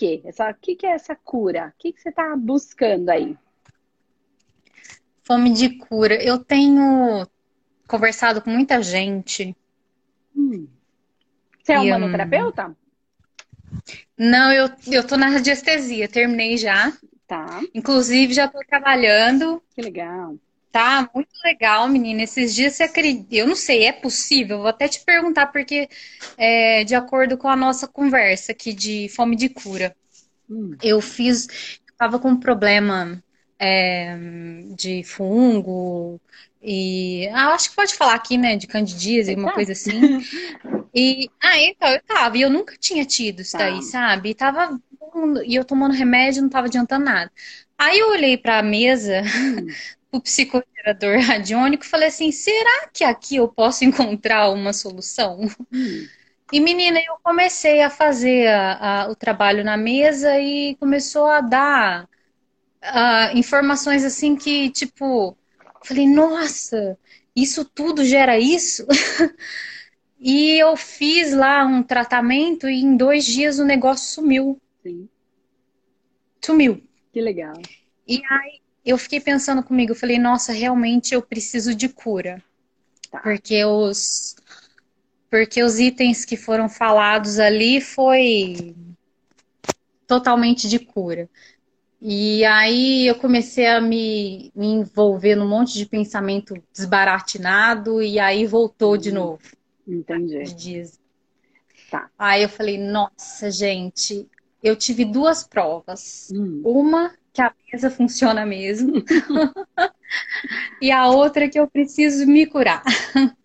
quê? Essa, o que, que é essa cura? O que, que você está buscando aí? Fome de cura. Eu tenho conversado com muita gente. Hum. Você é um manoterapeuta? Não, eu, eu tô na radiestesia, terminei já. Tá. Inclusive, já tô trabalhando. Que legal. Tá, muito legal, menina. Esses dias você acredita. Eu não sei, é possível? Vou até te perguntar, porque é, de acordo com a nossa conversa aqui de fome de cura, hum. eu fiz. Eu tava com um problema é, de fungo e. Ah, acho que pode falar aqui, né? De candidíase, uma coisa assim. E. Ah, então, eu tava. E eu nunca tinha tido isso daí, tá. sabe? E tava. E eu tomando remédio, não tava adiantando nada. Aí eu olhei para a mesa hum. o psicoterador radiônico e falei assim: será que aqui eu posso encontrar uma solução? Hum. E menina, eu comecei a fazer a, a, o trabalho na mesa e começou a dar uh, informações assim que, tipo, falei, nossa, isso tudo gera isso? e eu fiz lá um tratamento e em dois dias o negócio sumiu. Sim. Sumiu. Que legal. E aí eu fiquei pensando comigo, eu falei, nossa, realmente eu preciso de cura. Tá. Porque os porque os itens que foram falados ali foi totalmente de cura. E aí eu comecei a me, me envolver num monte de pensamento desbaratinado e aí voltou de hum, novo. Entendi. Dias. Tá. Aí eu falei, nossa, gente, eu tive duas provas. Hum. Uma que a mesa funciona mesmo. e a outra que eu preciso me curar.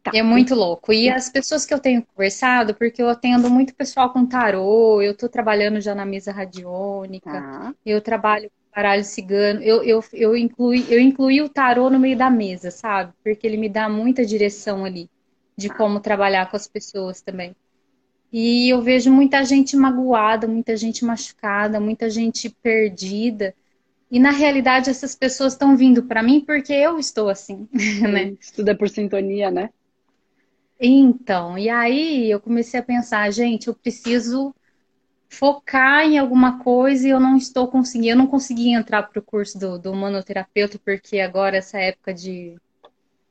Tá. É muito louco. E as pessoas que eu tenho conversado, porque eu atendo muito pessoal com tarô, eu tô trabalhando já na mesa radiônica, tá. eu trabalho com baralho cigano, eu, eu, eu, incluí, eu incluí o tarô no meio da mesa, sabe? Porque ele me dá muita direção ali de tá. como trabalhar com as pessoas também. E eu vejo muita gente magoada, muita gente machucada, muita gente perdida. E na realidade essas pessoas estão vindo para mim porque eu estou assim, né? Tudo é por sintonia, né? Então, e aí eu comecei a pensar, gente, eu preciso focar em alguma coisa e eu não estou conseguindo, eu não consegui entrar para o curso do, do manoterapeuta porque agora essa época de,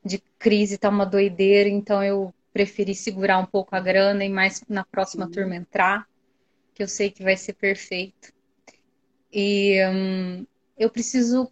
de crise tá uma doideira, então eu preferi segurar um pouco a grana e mais na próxima Sim. turma entrar, que eu sei que vai ser perfeito. E hum, eu preciso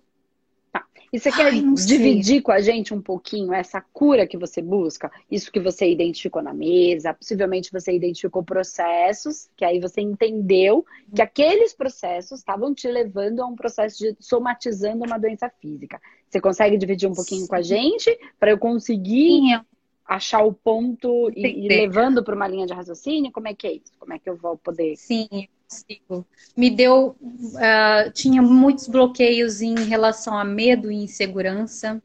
e você quer Ai, dividir com a gente um pouquinho essa cura que você busca? Isso que você identificou na mesa, possivelmente você identificou processos, que aí você entendeu que aqueles processos estavam te levando a um processo de somatizando uma doença física. Você consegue dividir um pouquinho Sim. com a gente para eu conseguir Sim. Achar o ponto e levando para uma linha de raciocínio? Como é que é isso? Como é que eu vou poder? Sim, consigo. Me deu. Uh, tinha muitos bloqueios em relação a medo e insegurança.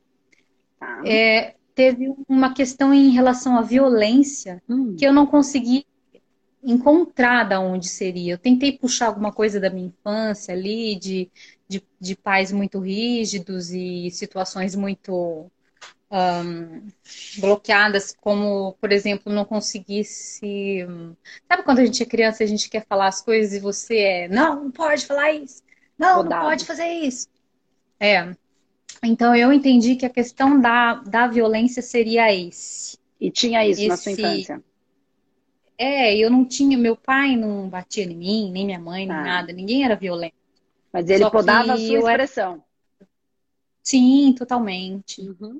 Ah. É, teve uma questão em relação à violência hum. que eu não consegui encontrar da onde seria. Eu tentei puxar alguma coisa da minha infância ali, de, de, de pais muito rígidos e situações muito um, bloqueadas, como, por exemplo, não conseguisse. Sabe quando a gente é criança e a gente quer falar as coisas e você é, não, não pode falar isso, não, não pode fazer isso. É. Então eu entendi que a questão da, da violência seria esse. E tinha isso esse... na sua infância? É, eu não tinha, meu pai não batia em mim, nem minha mãe, nem ah. nada, ninguém era violento. Mas ele Só podava a sua expressão. Era... Sim, totalmente. Uhum.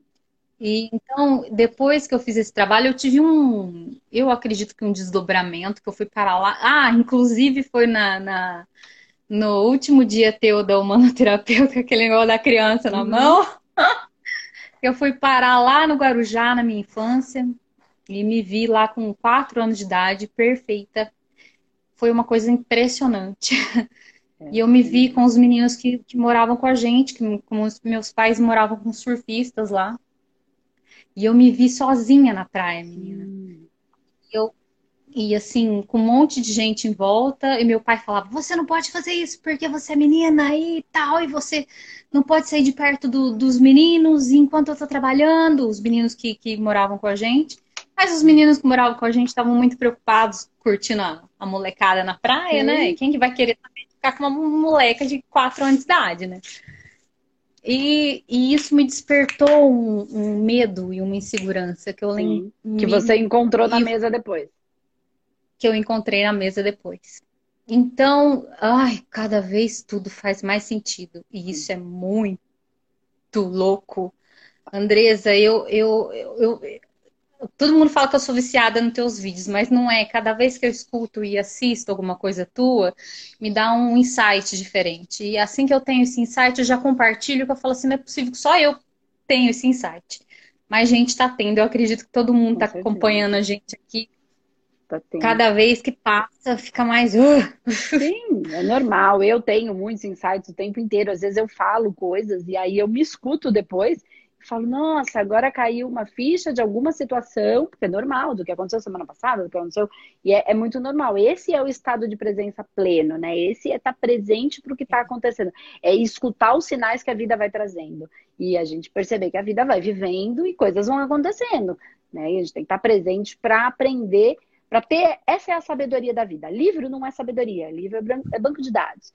E então, depois que eu fiz esse trabalho, eu tive um, eu acredito que um desdobramento, que eu fui parar lá. Ah, inclusive foi na, na no último dia teu da humanoterapeuta, aquele negócio da criança na uhum. mão. eu fui parar lá no Guarujá, na minha infância, e me vi lá com quatro anos de idade, perfeita. Foi uma coisa impressionante. É, e eu me vi com os meninos que, que moravam com a gente, que como os meus pais moravam com surfistas lá. E eu me vi sozinha na praia, menina. Hum. Eu, e assim, com um monte de gente em volta, e meu pai falava: Você não pode fazer isso porque você é menina e tal, e você não pode sair de perto do, dos meninos enquanto eu tô trabalhando, os meninos que, que moravam com a gente. Mas os meninos que moravam com a gente estavam muito preocupados curtindo a, a molecada na praia, né? Né? Quem que vai querer ficar com uma moleca de 4 anos de idade, né? E, e, isso me despertou um, um, medo e uma insegurança que eu lembro. Que você encontrou na mesa depois. Que eu encontrei na mesa depois. Então, ai, cada vez tudo faz mais sentido. E isso é muito louco. Andresa, eu, eu, eu, todo mundo fala que eu sou viciada nos teus vídeos, mas não é. Cada vez que eu escuto e assisto alguma coisa tua, me dá um insight diferente. E assim que eu tenho esse insight, eu já compartilho, que eu falo assim, não é possível que só eu tenho esse insight. Mas gente está tendo, eu acredito que todo mundo está acompanhando a gente aqui. Tá Cada vez que passa, fica mais. Uh. Sim, é normal. Eu tenho muitos insights o tempo inteiro. Às vezes eu falo coisas e aí eu me escuto depois falo, nossa, agora caiu uma ficha de alguma situação, porque é normal, do que aconteceu semana passada, do que aconteceu, e é, é muito normal. Esse é o estado de presença pleno, né? Esse é estar tá presente para o que está acontecendo. É escutar os sinais que a vida vai trazendo. E a gente perceber que a vida vai vivendo e coisas vão acontecendo. Né? E a gente tem que estar tá presente para aprender para ter, essa é a sabedoria da vida. Livro não é sabedoria, livro é, é banco de dados.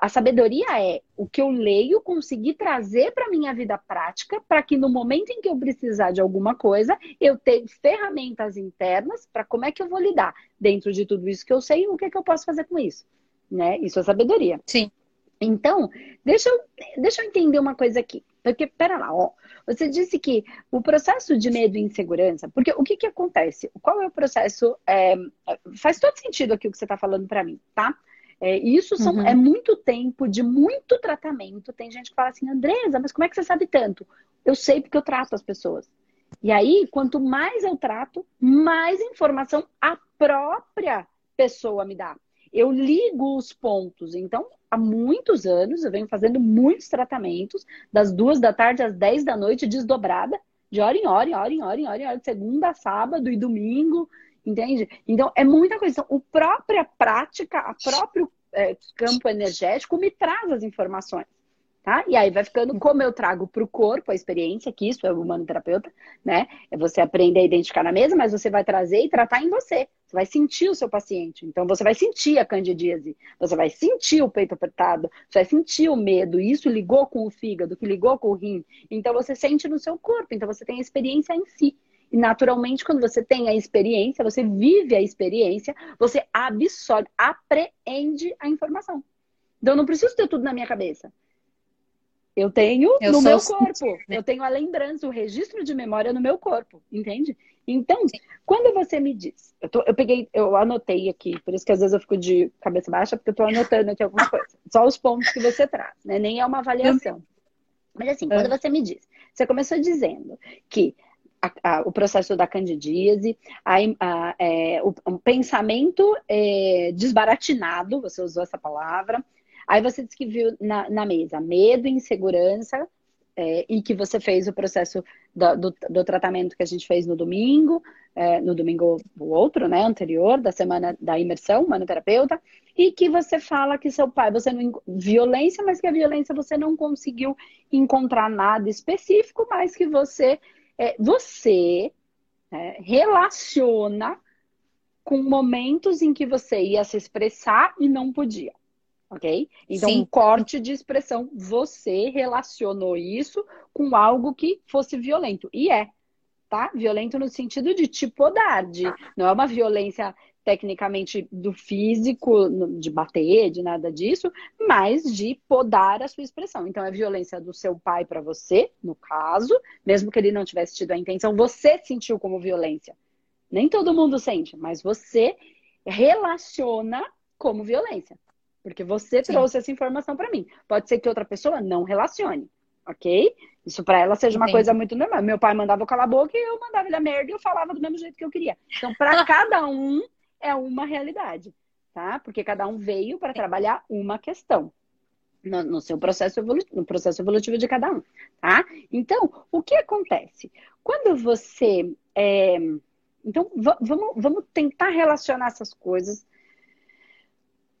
A sabedoria é o que eu leio, conseguir trazer para minha vida prática, para que no momento em que eu precisar de alguma coisa, eu tenha ferramentas internas para como é que eu vou lidar dentro de tudo isso que eu sei, o que é que eu posso fazer com isso, né? Isso é sabedoria. Sim. Então, deixa eu, deixa eu entender uma coisa aqui. Porque, pera lá, ó, você disse que o processo de medo e insegurança, porque o que, que acontece? Qual é o processo? É, faz todo sentido aqui o que você está falando para mim, tá? É, isso são, uhum. é muito tempo de muito tratamento. Tem gente que fala assim, Andresa, mas como é que você sabe tanto? Eu sei porque eu trato as pessoas. E aí, quanto mais eu trato, mais informação a própria pessoa me dá. Eu ligo os pontos. Então, há muitos anos, eu venho fazendo muitos tratamentos, das duas da tarde às dez da noite, desdobrada, de hora em hora, em hora, em hora, em hora, em hora, de segunda a sábado e domingo, entende? Então, é muita coisa. Então, a própria prática, a próprio é, campo energético me traz as informações. Tá? E aí vai ficando como eu trago para o corpo a experiência, que isso é o humano terapeuta, né? É você aprender a identificar na mesa, mas você vai trazer e tratar em você. Você vai sentir o seu paciente. Então você vai sentir a candidíase, você vai sentir o peito apertado, você vai sentir o medo. Isso ligou com o fígado, que ligou com o rim. Então você sente no seu corpo. Então você tem a experiência em si. E naturalmente, quando você tem a experiência, você vive a experiência, você absorve, apreende a informação. Então eu não preciso ter tudo na minha cabeça. Eu tenho eu no meu corpo. Né? Eu tenho a lembrança, o registro de memória no meu corpo, entende? Então, Sim. quando você me diz, eu, tô, eu peguei, eu anotei aqui, por isso que às vezes eu fico de cabeça baixa, porque eu tô anotando aqui alguma coisa. Só os pontos que você traz, né? Nem é uma avaliação. Mas assim, quando você me diz, você começou dizendo que a, a, o processo da candidíase, a, é, o, um pensamento é, desbaratinado, você usou essa palavra, Aí você disse que viu na, na mesa medo, insegurança, é, e que você fez o processo do, do, do, tratamento que a gente fez no domingo, é, no domingo o outro, né, anterior, da semana da imersão, manoterapeuta, e que você fala que seu pai, você não. violência, mas que a violência você não conseguiu encontrar nada específico, mas que você. É, você é, relaciona com momentos em que você ia se expressar e não podia ok? Então, Sim. um corte de expressão, você relacionou isso com algo que fosse violento. E é, tá? Violento no sentido de te podar, de, não é uma violência tecnicamente do físico, de bater, de nada disso, mas de podar a sua expressão. Então, é violência do seu pai para você, no caso, mesmo que ele não tivesse tido a intenção, você sentiu como violência. Nem todo mundo sente, mas você relaciona como violência. Porque você Sim. trouxe essa informação para mim. Pode ser que outra pessoa não relacione, ok? Isso para ela seja uma Sim. coisa muito normal. Meu pai mandava eu calar a boca e eu mandava ele a merda e eu falava do mesmo jeito que eu queria. Então, para cada um é uma realidade, tá? Porque cada um veio para trabalhar uma questão. No, no, seu processo evolutivo, no processo evolutivo de cada um, tá? Então, o que acontece? Quando você. É... Então, vamos, vamos tentar relacionar essas coisas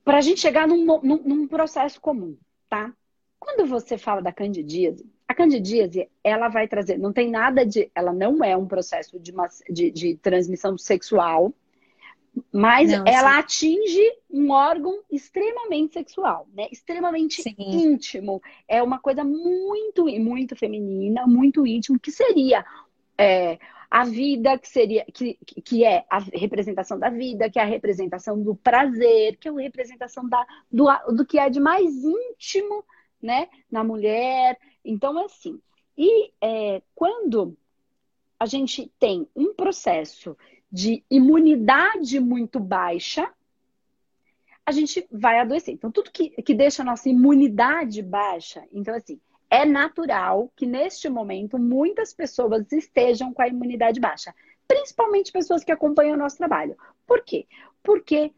para a gente chegar num, num, num, processo comum, tá? Quando você fala da candidíase, A candidíase, ela vai trazer, não tem nada de, ela não é um processo de, uma, de, de transmissão sexual, mas não, ela sim. atinge um órgão extremamente sexual, né? Extremamente sim. íntimo. É uma coisa muito, muito feminina, muito íntimo, que seria é, a vida, que seria que, que é a representação da vida, que é a representação do prazer, que é a representação da, do, do que é de mais íntimo, né, na mulher. Então, é assim. E é, quando a gente tem um processo de imunidade muito baixa, a gente vai adoecer. Então, tudo que, que deixa a nossa imunidade baixa, então, assim, é natural que neste momento muitas pessoas estejam com a imunidade baixa, principalmente pessoas que acompanham o nosso trabalho. Por quê? Porque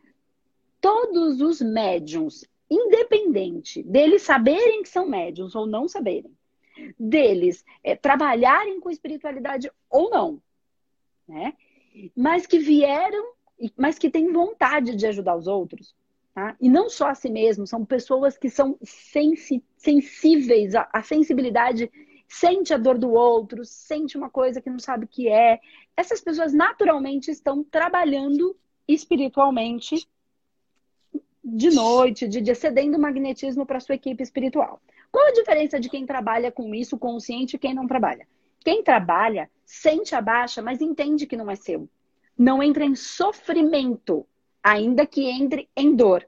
todos os médiums, independente deles saberem que são médiums ou não saberem, deles é, trabalharem com espiritualidade ou não, né? Mas que vieram, mas que têm vontade de ajudar os outros, Tá? E não só a si mesmo, são pessoas que são sensi sensíveis, a, a sensibilidade sente a dor do outro, sente uma coisa que não sabe o que é. Essas pessoas naturalmente estão trabalhando espiritualmente de noite, de dia, cedendo magnetismo para sua equipe espiritual. Qual a diferença de quem trabalha com isso consciente e quem não trabalha? Quem trabalha sente a baixa, mas entende que não é seu. Não entra em sofrimento ainda que entre em dor.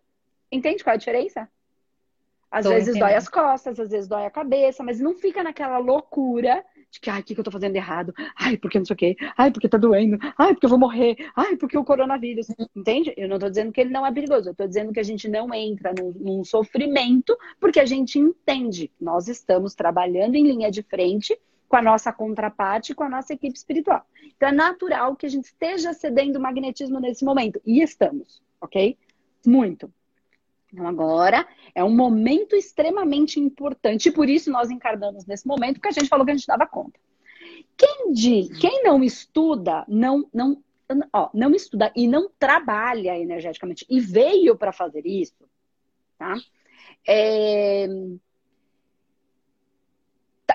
Entende qual é a diferença? Às Tô vezes entendendo. dói as costas, às vezes dói a cabeça, mas não fica naquela loucura de que, ai, o que, que eu tô fazendo errado? Ai, porque não sei o quê? Ai, porque tá doendo? Ai, porque eu vou morrer? Ai, porque o coronavírus. Entende? Eu não tô dizendo que ele não é perigoso, eu tô dizendo que a gente não entra num, num sofrimento, porque a gente entende. Nós estamos trabalhando em linha de frente com a nossa contraparte, com a nossa equipe espiritual. Então é natural que a gente esteja cedendo magnetismo nesse momento. E estamos, ok? Muito. Então agora é um momento extremamente importante, e por isso nós encarnamos nesse momento, porque a gente falou que a gente dava conta. Quem, quem não estuda, não, não, ó, não estuda e não trabalha energeticamente e veio para fazer isso, tá? É,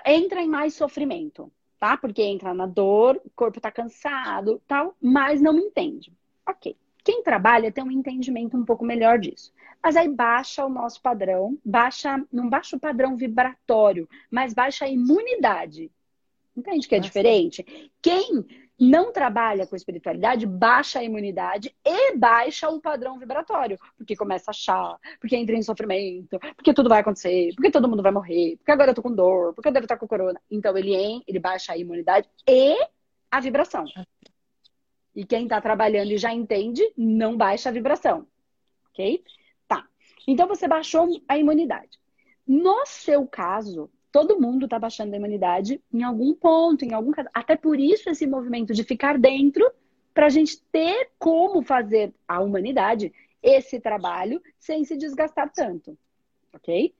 entra em mais sofrimento, tá? Porque entra na dor, o corpo tá cansado, tal, mas não entende. Ok. Quem trabalha tem um entendimento um pouco melhor disso. Mas aí baixa o nosso padrão, baixa, não baixa o padrão vibratório, mas baixa a imunidade. Entende que é diferente? Quem não trabalha com espiritualidade, baixa a imunidade e baixa o padrão vibratório. Porque começa a achar, porque entra em sofrimento, porque tudo vai acontecer, porque todo mundo vai morrer, porque agora eu tô com dor, porque eu devo estar com corona. Então ele, ele baixa a imunidade e a vibração. E quem está trabalhando e já entende, não baixa a vibração. Ok? Tá. Então você baixou a imunidade. No seu caso, todo mundo está baixando a imunidade em algum ponto, em algum caso. Até por isso esse movimento de ficar dentro, para a gente ter como fazer a humanidade esse trabalho sem se desgastar tanto. Ok?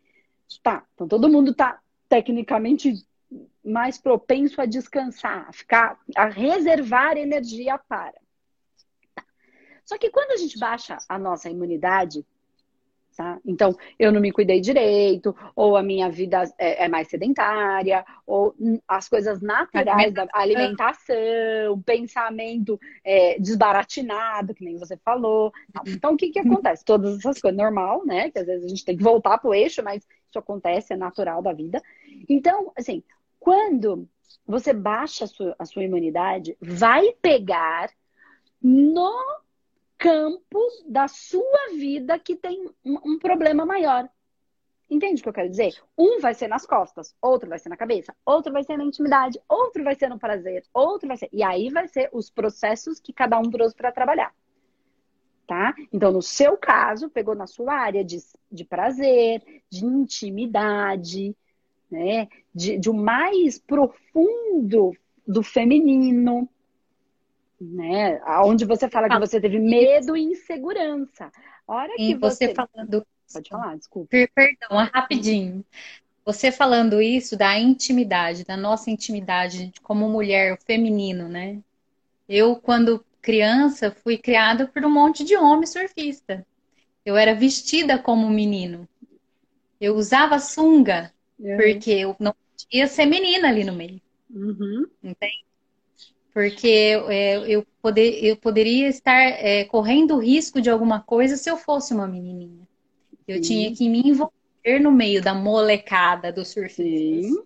Tá. Então todo mundo está tecnicamente mais propenso a descansar, a ficar, a reservar energia para. Tá. Só que quando a gente baixa a nossa imunidade, Tá? Então, eu não me cuidei direito, ou a minha vida é, é mais sedentária, ou as coisas naturais da alimentação, pensamento é, desbaratinado, que nem você falou. Então, o que, que acontece? Todas essas coisas, normal, né? Que às vezes a gente tem que voltar pro eixo, mas isso acontece, é natural da vida. Então, assim, quando você baixa a sua, a sua imunidade, vai pegar no campo da sua vida que tem um, um problema maior. Entende o que eu quero dizer? Um vai ser nas costas, outro vai ser na cabeça, outro vai ser na intimidade, outro vai ser no prazer, outro vai ser. E aí vai ser os processos que cada um trouxe para trabalhar. Tá? Então, no seu caso, pegou na sua área de, de prazer, de intimidade, né? De, de um mais profundo do feminino, né? Onde você fala que você teve medo e insegurança. hora que você... você falando. Pode falar, desculpa. Perdão, rapidinho. Você falando isso da intimidade, da nossa intimidade como mulher, feminino, né? Eu, quando criança, fui criada por um monte de homem surfista. Eu era vestida como menino. Eu usava sunga, porque eu não podia ser menina ali no meio. Uhum. Entende? Porque é, eu, poder, eu poderia estar é, correndo risco de alguma coisa se eu fosse uma menininha. Eu Sim. tinha que me envolver no meio da molecada dos surfistas.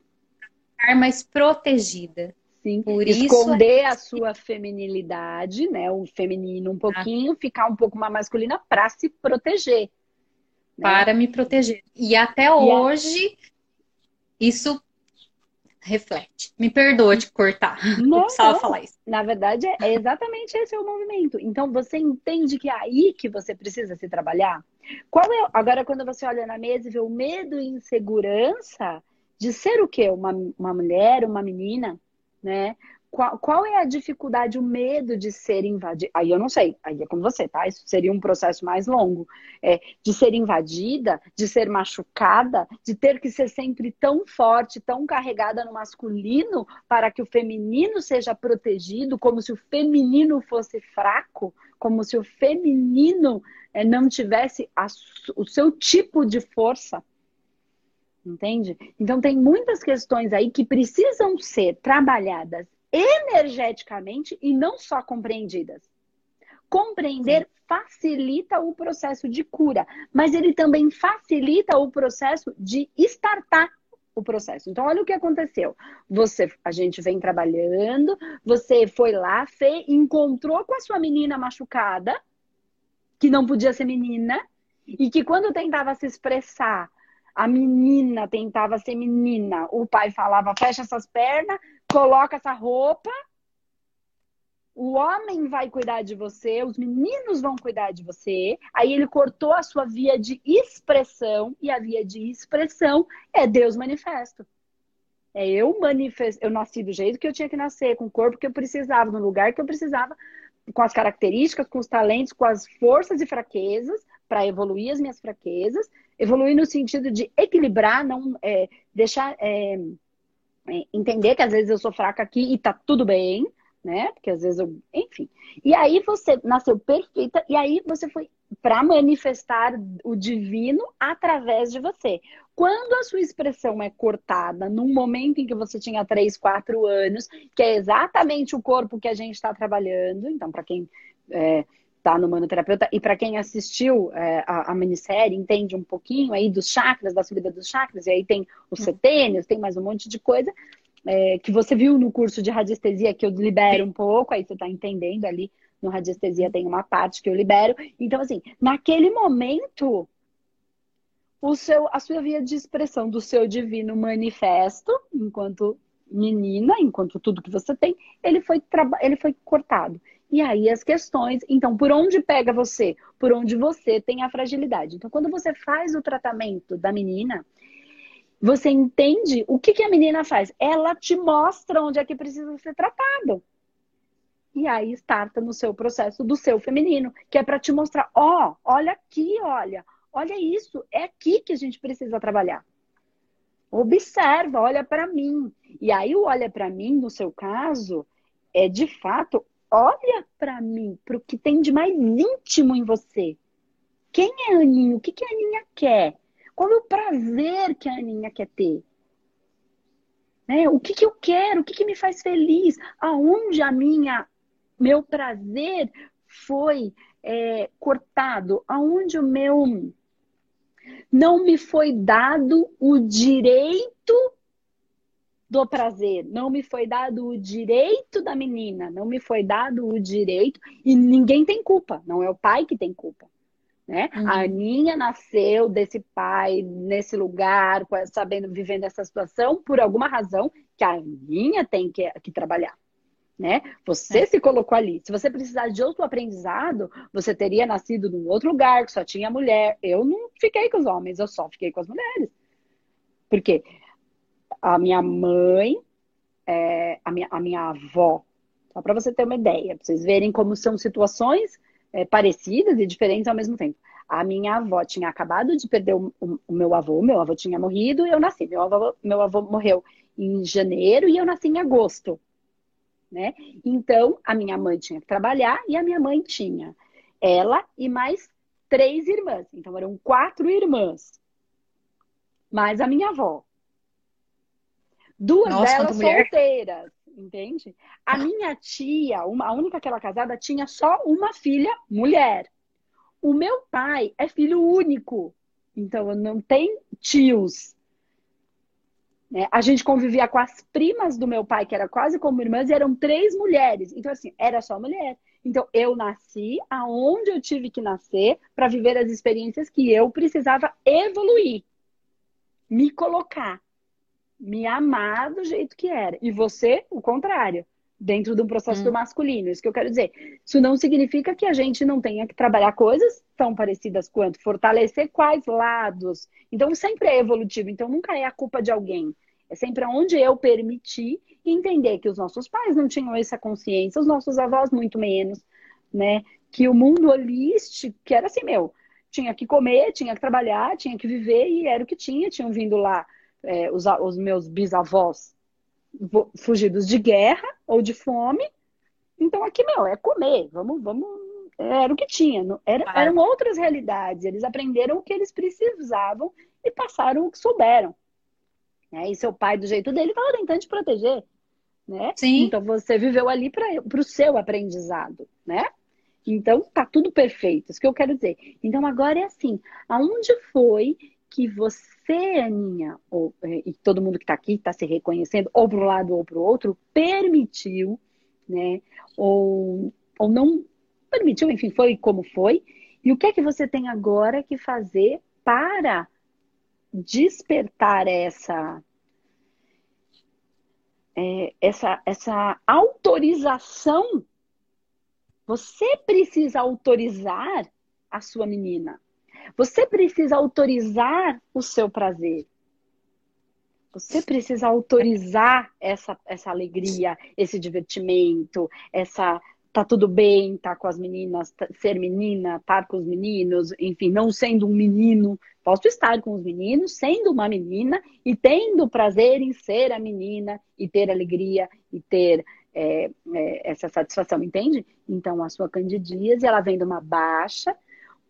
Ficar mais protegida. Sim. Por Esconder isso... a sua feminilidade, né? O feminino um pouquinho, ah. ficar um pouco mais masculina para se proteger. Né? Para me proteger. E até e hoje, a... isso reflete. Me perdoa de cortar. Não, precisava falar isso. Na verdade, é exatamente esse é o movimento. Então, você entende que é aí que você precisa se trabalhar? Qual é agora quando você olha na mesa e vê o medo e insegurança de ser o quê? Uma, uma mulher, uma menina, né? Qual, qual é a dificuldade, o medo de ser invadida? Aí eu não sei, aí é com você, tá? Isso seria um processo mais longo. É, de ser invadida, de ser machucada, de ter que ser sempre tão forte, tão carregada no masculino para que o feminino seja protegido, como se o feminino fosse fraco, como se o feminino é, não tivesse a, o seu tipo de força entende? Então tem muitas questões aí que precisam ser trabalhadas energeticamente e não só compreendidas. Compreender facilita o processo de cura, mas ele também facilita o processo de startar o processo. Então, olha o que aconteceu. Você, a gente vem trabalhando, você foi lá, Fê, encontrou com a sua menina machucada, que não podia ser menina, e que quando tentava se expressar, a menina tentava ser menina, o pai falava, fecha essas pernas, coloca essa roupa, o homem vai cuidar de você, os meninos vão cuidar de você. Aí ele cortou a sua via de expressão, e a via de expressão é Deus manifesto. É eu manifesto, eu nasci do jeito que eu tinha que nascer, com o corpo que eu precisava, no lugar que eu precisava, com as características, com os talentos, com as forças e fraquezas, para evoluir as minhas fraquezas. Evoluir no sentido de equilibrar, não é, deixar. É, é, entender que às vezes eu sou fraca aqui e tá tudo bem, né? Porque às vezes eu, enfim. E aí você nasceu perfeita e aí você foi para manifestar o divino através de você. Quando a sua expressão é cortada num momento em que você tinha 3, 4 anos, que é exatamente o corpo que a gente está trabalhando, então, para quem é, tá no Manoterapeuta. E para quem assistiu é, a, a, minissérie, entende um pouquinho aí dos chakras, da subida dos chakras, e aí tem os uhum. setênios, tem mais um monte de coisa é, que você viu no curso de radiestesia que eu libero um pouco, aí você está entendendo ali. No radiestesia tem uma parte que eu libero. Então, assim, naquele momento, o seu, a sua via de expressão do seu divino manifesto, enquanto menina, enquanto tudo que você tem, ele foi, ele foi cortado. E aí as questões, então, por onde pega você? Por onde você tem a fragilidade. Então, quando você faz o tratamento da menina, você entende o que, que a menina faz. Ela te mostra onde é que precisa ser tratado. E aí starta no seu processo do seu feminino, que é para te mostrar, ó, oh, olha aqui, olha, olha isso, é aqui que a gente precisa trabalhar. Observa, olha para mim. E aí o olha para mim, no seu caso, é de fato olha para mim, para o que tem de mais íntimo em você. Quem é a Aninha? O que, que a Aninha quer? Qual é o prazer que a Aninha quer ter? Né? O que, que eu quero? O que, que me faz feliz? Aonde a minha, meu prazer foi é, cortado? Aonde o meu não me foi dado o direito do prazer, não me foi dado o direito da menina, não me foi dado o direito, e ninguém tem culpa, não é o pai que tem culpa. Né? Uhum. A Aninha nasceu desse pai, nesse lugar, sabendo, vivendo essa situação, por alguma razão que a Aninha tem que, que trabalhar. Né? Você é. se colocou ali. Se você precisar de outro aprendizado, você teria nascido num outro lugar que só tinha mulher. Eu não fiquei com os homens, eu só fiquei com as mulheres. Por quê? A minha mãe, é, a, minha, a minha avó. Só para você ter uma ideia, para vocês verem como são situações é, parecidas e diferentes ao mesmo tempo. A minha avó tinha acabado de perder o, o, o, meu avô, meu avô tinha morrido e eu nasci. Meu avô, meu avô morreu em janeiro e eu nasci em agosto. Né? Então, a minha mãe tinha que trabalhar e a minha mãe tinha ela e mais três irmãs. Então, eram quatro irmãs. Mais a minha avó. Duas Nossa, delas solteiras, entende? A minha tia, uma, a única que ela casada, tinha só uma filha mulher. O meu pai é filho único, então não tem tios. Né? A gente convivia com as primas do meu pai, que era quase como irmãs, e eram três mulheres. Então, assim, era só mulher. Então, eu nasci aonde eu tive que nascer para viver as experiências que eu precisava evoluir, me colocar, me amar do jeito que era. E você, o contrário, dentro do processo hum. do masculino. Isso que eu quero dizer. Isso não significa que a gente não tenha que trabalhar coisas tão parecidas quanto fortalecer quais lados. Então, sempre é evolutivo. Então, nunca é a culpa de alguém. É sempre onde eu permiti e entender que os nossos pais não tinham essa consciência, os nossos avós muito menos, né? Que o mundo holístico, que era assim, meu, tinha que comer, tinha que trabalhar, tinha que viver e era o que tinha. Tinham vindo lá é, os, os meus bisavós fugidos de guerra ou de fome. Então aqui, meu, é comer, vamos, vamos. Era o que tinha. Era, eram outras realidades. Eles aprenderam o que eles precisavam e passaram o que souberam. Né? E seu pai, do jeito dele, estava tentando te proteger né? Sim. Então você viveu ali para o seu aprendizado, né? Então tá tudo perfeito, isso que eu quero dizer. Então agora é assim, aonde foi que você, Aninha, ou, é, e todo mundo que está aqui está se reconhecendo, ou para um lado ou para o outro, permitiu, né? Ou, ou não permitiu, enfim, foi como foi. E o que é que você tem agora que fazer para despertar essa é, essa, essa autorização, você precisa autorizar a sua menina. Você precisa autorizar o seu prazer. Você precisa autorizar essa, essa alegria, esse divertimento, essa tá tudo bem, tá com as meninas, tá, ser menina, estar tá com os meninos, enfim, não sendo um menino, posso estar com os meninos, sendo uma menina e tendo prazer em ser a menina e ter alegria e ter é, é, essa satisfação, entende? Então, a sua candidíase, ela vem de uma baixa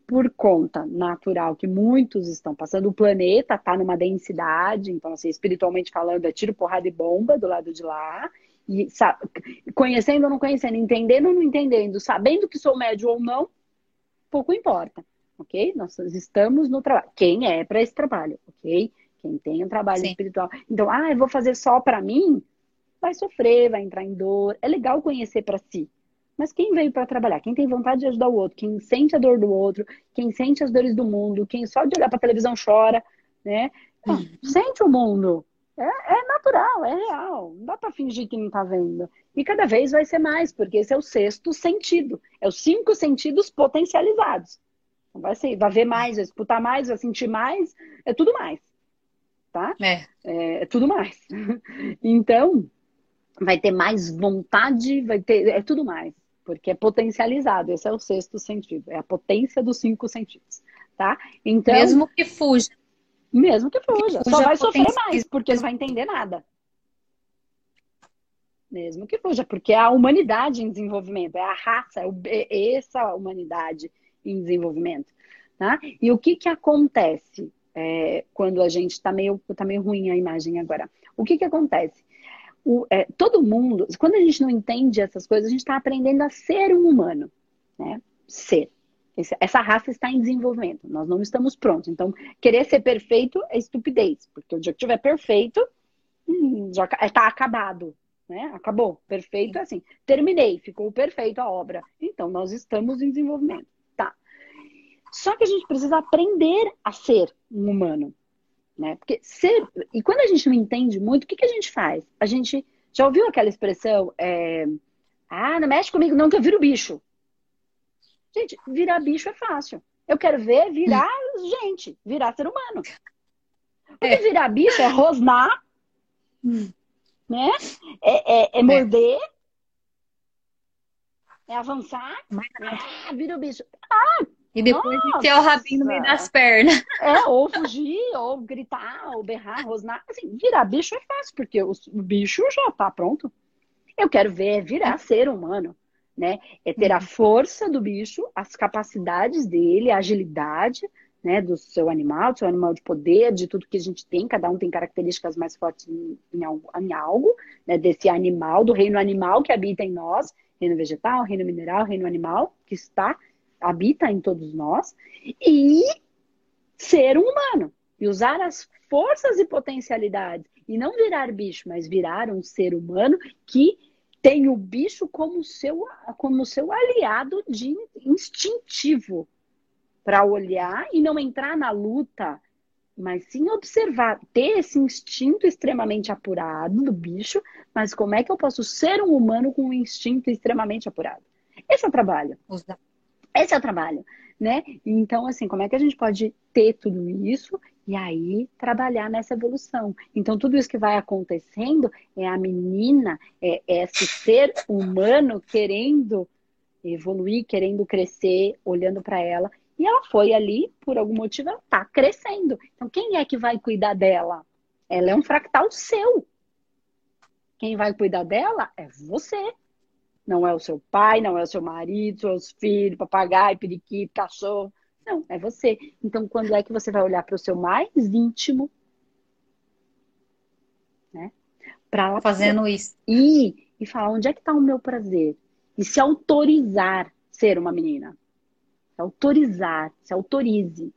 por conta natural que muitos estão passando. O planeta está numa densidade, então, assim, espiritualmente falando, é tiro, porrada e bomba do lado de lá. E sabe, conhecendo ou não conhecendo, entendendo ou não entendendo, sabendo que sou médio ou não, pouco importa, ok? Nós estamos no trabalho. Quem é para esse trabalho, ok? Quem tem um trabalho Sim. espiritual. Então, ah, eu vou fazer só para mim, vai sofrer, vai entrar em dor. É legal conhecer para si. Mas quem veio para trabalhar? Quem tem vontade de ajudar o outro? Quem sente a dor do outro? Quem sente as dores do mundo? Quem só de olhar para televisão chora, né? Ah, sente o mundo. É, é, natural, é real. Não dá para fingir que não está vendo. E cada vez vai ser mais, porque esse é o sexto sentido. É os cinco sentidos potencializados. Então vai, ser, vai ver mais, vai escutar mais, vai sentir mais, é tudo mais. Tá? É. É, é tudo mais. então, vai ter mais vontade, vai ter. É tudo mais. Porque é potencializado. Esse é o sexto sentido. É a potência dos cinco sentidos. Tá? Então, Mesmo que fuja mesmo que fuja. Só vai sofrer mais, porque não vai entender nada. Mesmo que fuja, porque é a humanidade em desenvolvimento, é a raça, é, o, é essa humanidade em desenvolvimento. Tá? E o que, que acontece é, quando a gente está meio, tá meio ruim a imagem agora? O que, que acontece? O, é, todo mundo, quando a gente não entende essas coisas, a gente está aprendendo a ser um humano. Né? Ser essa raça está em desenvolvimento, nós não estamos prontos. Então, querer ser perfeito é estupidez, porque o dia que tiver perfeito, hum, já está acabado, né? Acabou. Perfeito é assim. Terminei, ficou perfeito a obra. Então, nós estamos em desenvolvimento. Tá. Só que a gente precisa aprender a ser um humano, né? Porque ser. E quando a gente não entende muito, o que, que a gente faz? A gente. Já ouviu aquela expressão? É... Ah, não mexe comigo, não, que eu viro bicho. Gente, virar bicho é fácil. Eu quero ver virar hum. gente, virar ser humano. Porque é. virar bicho é rosnar, hum. né? É, é, é morder, é, é avançar. Ah, vira o bicho. Ah, e depois enfiar o rabinho no meio das pernas. É, ou fugir, ou gritar, ou berrar, rosnar. Assim, virar bicho é fácil, porque o bicho já tá pronto. Eu quero ver virar ser humano né? É ter a uhum. força do bicho, as capacidades dele, a agilidade, né, do seu animal, do seu animal de poder, de tudo que a gente tem, cada um tem características mais fortes em, em algo, em algo né, desse animal, do reino animal que habita em nós, reino vegetal, reino mineral, reino animal, que está, habita em todos nós, e ser um humano, e usar as forças e potencialidades, e não virar bicho, mas virar um ser humano que tem o bicho como seu, como seu aliado de instintivo, para olhar e não entrar na luta, mas sim observar, ter esse instinto extremamente apurado do bicho, mas como é que eu posso ser um humano com um instinto extremamente apurado? Esse é o trabalho. Esse é o trabalho, né? Então, assim, como é que a gente pode ter tudo isso e aí trabalhar nessa evolução? Então, tudo isso que vai acontecendo é a menina, é, esse ser humano querendo evoluir, querendo crescer, olhando para ela e ela foi ali, por algum motivo, ela está crescendo. Então, quem é que vai cuidar dela? Ela é um fractal seu. Quem vai cuidar dela é você. Não é o seu pai, não é o seu marido, seus filhos, papagaio, periquito, cachorro. Não, é você. Então, quando é que você vai olhar para o seu mais íntimo? Né? Para fazendo isso. E, e falar onde é que está o meu prazer? E se autorizar ser uma menina. Se autorizar, se autorize.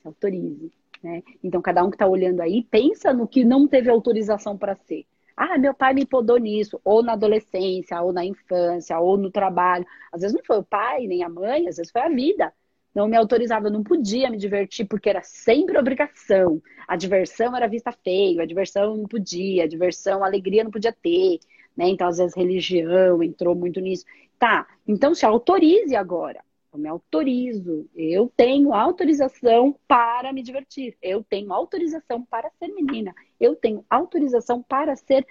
Se autorize. Né? Então, cada um que está olhando aí, pensa no que não teve autorização para ser. Ah, meu pai me podou nisso, ou na adolescência, ou na infância, ou no trabalho. Às vezes não foi o pai, nem a mãe, às vezes foi a vida. Não me autorizava, não podia me divertir, porque era sempre obrigação. A diversão era vista feio, a diversão não podia, a diversão, a alegria não podia ter. Né? Então, às vezes, religião entrou muito nisso. Tá, então se autorize agora. Eu me autorizo. Eu tenho autorização para me divertir. Eu tenho autorização para ser menina. Eu tenho autorização para ser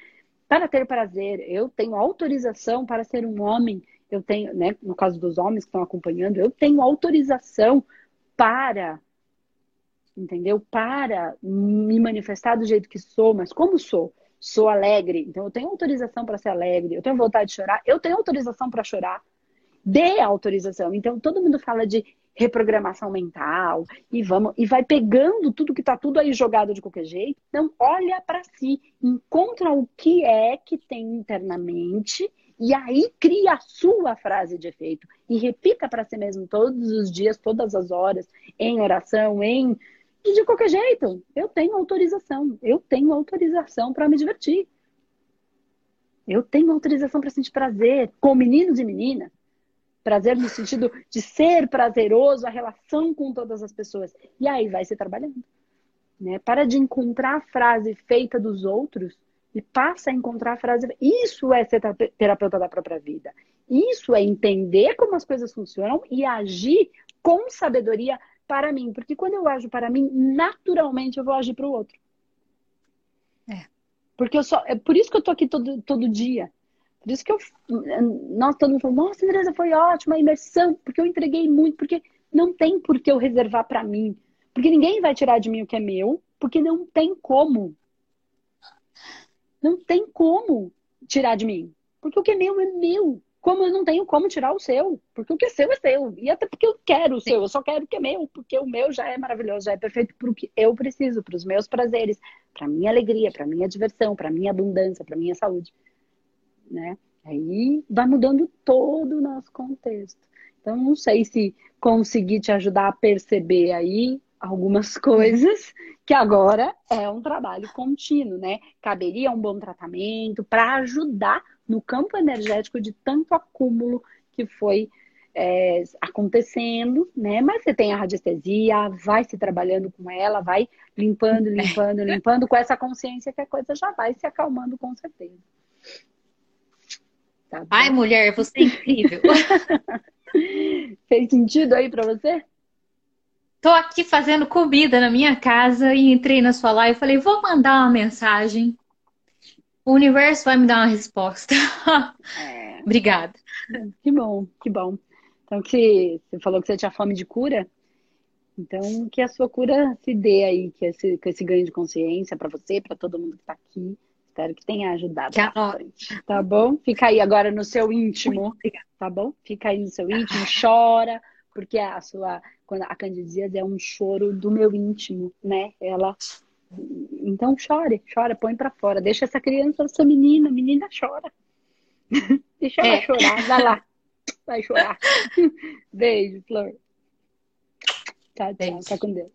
para ter prazer. Eu tenho autorização para ser um homem. Eu tenho, né, no caso dos homens que estão acompanhando, eu tenho autorização para entendeu? Para me manifestar do jeito que sou, mas como sou? sou alegre, então eu tenho autorização para ser alegre, eu tenho vontade de chorar, eu tenho autorização para chorar. Dê autorização. Então todo mundo fala de reprogramação mental e vamos e vai pegando tudo que está tudo aí jogado de qualquer jeito. Então olha para si, encontra o que é que tem internamente e aí cria a sua frase de efeito e repita para si mesmo todos os dias, todas as horas, em oração, em de qualquer jeito, eu tenho autorização. Eu tenho autorização para me divertir. Eu tenho autorização para sentir prazer com meninos e meninas. Prazer no sentido de ser prazeroso a relação com todas as pessoas. E aí vai se trabalhando. Né? Para de encontrar a frase feita dos outros e passa a encontrar a frase. Isso é ser terapeuta da própria vida. Isso é entender como as coisas funcionam e agir com sabedoria para mim. Porque quando eu ajo para mim, naturalmente eu vou agir para o outro. É. Porque eu só. É por isso que eu tô aqui todo, todo dia. Por isso que eu. Nossa, todo mundo falou, nossa, Andresa, foi ótima a imersão, porque eu entreguei muito, porque não tem por que eu reservar para mim. Porque ninguém vai tirar de mim o que é meu, porque não tem como. Não tem como tirar de mim. Porque o que é meu é meu como eu não tenho como tirar o seu, porque o que é seu é seu, e até porque eu quero o Sim. seu, eu só quero o que é meu, porque o meu já é maravilhoso, já é perfeito para o que eu preciso, para os meus prazeres, para minha alegria, para minha diversão, para minha abundância, para minha saúde, né? Aí vai mudando todo o nosso contexto. Então, não sei se consegui te ajudar a perceber aí algumas coisas que agora é um trabalho contínuo, né? Caberia um bom tratamento para ajudar no campo energético de tanto acúmulo que foi é, acontecendo, né? Mas você tem a radiestesia, vai se trabalhando com ela, vai limpando, limpando, limpando, com essa consciência que a coisa já vai se acalmando com certeza. Tá Ai, mulher, você é incrível. Fez sentido aí para você? Tô aqui fazendo comida na minha casa e entrei na sua live e falei, vou mandar uma mensagem o universo vai me dar uma resposta. É. Obrigada. Que bom, que bom. Então, que você falou que você tinha fome de cura. Então, que a sua cura se dê aí, que esse, que esse ganho de consciência para você, para todo mundo que está aqui. Espero que tenha ajudado que bastante. Tá bom? Fica aí agora no seu íntimo. Tá bom? Fica aí no seu íntimo, chora, porque a sua, quando a candidíase é um choro do meu íntimo, né? Ela então chore, chora, põe para fora, deixa essa criança, essa menina, menina chora. deixa ela é. chorar, vai lá. Vai chorar. Beijo, Flor. Tchau, tchau. Fica com Deus.